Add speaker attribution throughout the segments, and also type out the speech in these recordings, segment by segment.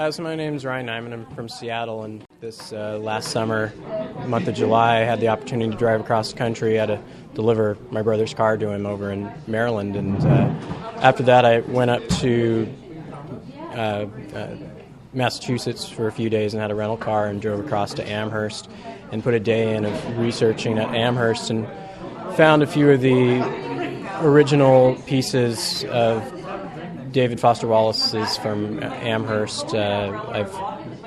Speaker 1: Uh, so my name is Ryan Nyman. I'm from Seattle, and this uh, last summer, month of July, I had the opportunity to drive across the country. I had to deliver my brother's car to him over in Maryland, and uh, after that, I went up to uh, uh, Massachusetts for a few days and had a rental car and drove across to Amherst and put a day in of researching at Amherst and found a few of the original pieces of David Foster Wallace is from Amherst. Uh, I've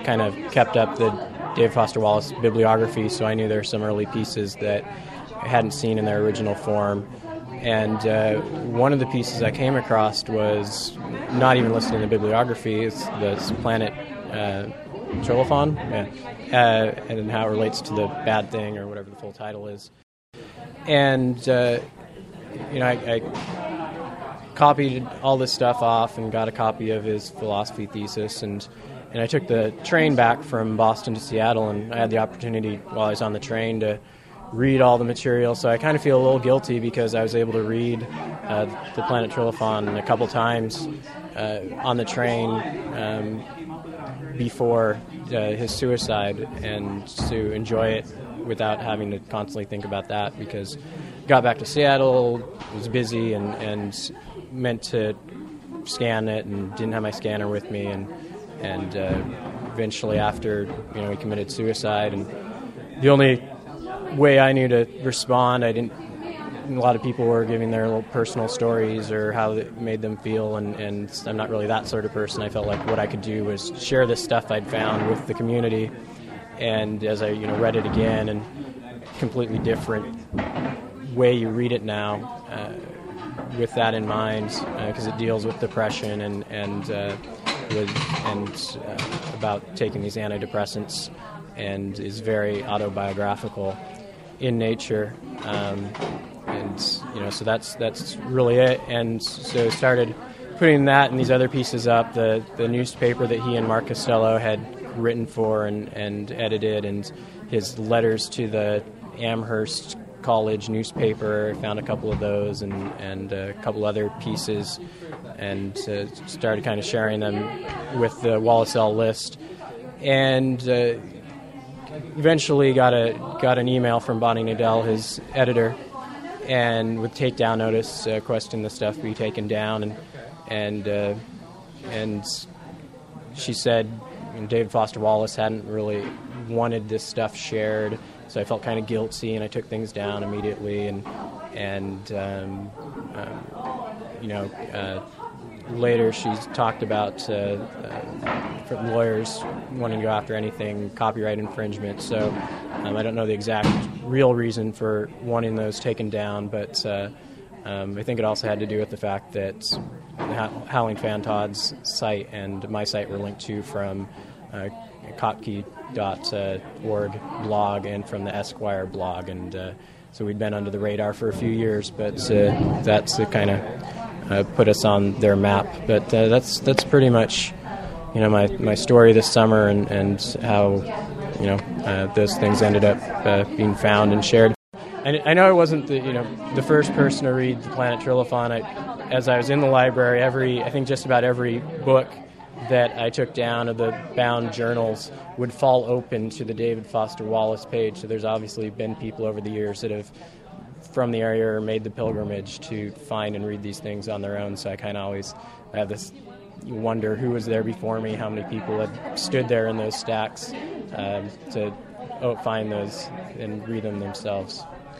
Speaker 1: kind of kept up the David Foster Wallace bibliography, so I knew there were some early pieces that I hadn't seen in their original form. And uh, one of the pieces I came across was not even listed in the bibliography. It's the planet uh, yeah. uh, and how it relates to the bad thing or whatever the full title is. And uh, you know, I, I copied all this stuff off and got a copy of his philosophy thesis and and I took the train back from Boston to Seattle and I had the opportunity while I was on the train to read all the material. So I kind of feel a little guilty because I was able to read uh, the Planet Trillaphon a couple times uh, on the train um, before uh, his suicide and to enjoy it without having to constantly think about that because got back to Seattle, was busy and, and meant to scan it and didn't have my scanner with me and and uh, eventually after you know he committed suicide and the only way I knew to respond I didn't a lot of people were giving their little personal stories or how it made them feel and, and I'm not really that sort of person. I felt like what I could do was share this stuff I'd found with the community and as I you know read it again and completely different way you read it now uh, with that in mind because uh, it deals with depression and and uh, with, and uh, about taking these antidepressants and is very autobiographical in nature um, and you know so that's that's really it. And so started putting that and these other pieces up the the newspaper that he and Mark Costello had written for and, and edited and his letters to the Amherst college newspaper. Found a couple of those and, and a couple other pieces, and uh, started kind of sharing them with the Wallace L list. And uh, eventually got a got an email from Bonnie Nadell, his editor, and with takedown notice, uh, questioning the stuff be taken down, and and uh, and she said David Foster Wallace hadn't really wanted this stuff shared so I felt kind of guilty, and I took things down immediately. And and um, um, you know, uh, later she's talked about uh, uh, lawyers wanting to go after anything copyright infringement. So um, I don't know the exact real reason for wanting those taken down, but. Uh, um, I think it also had to do with the fact that Howling Fantods' site and my site were linked to from uh, Kottke.org blog and from the Esquire blog, and uh, so we'd been under the radar for a few years, but uh, that's kind of uh, put us on their map. But uh, that's that's pretty much, you know, my, my story this summer and, and how, you know, uh, those things ended up being found and shared. And I know I wasn't the you know the first person to read the Planet Trillaphon. I, as I was in the library, every I think just about every book that I took down of the bound journals would fall open to the David Foster Wallace page. So there's obviously been people over the years that have from the area or made the pilgrimage to find and read these things on their own. So I kind of always have this wonder who was there before me, how many people had stood there in those stacks um, to oh, find those and read them themselves.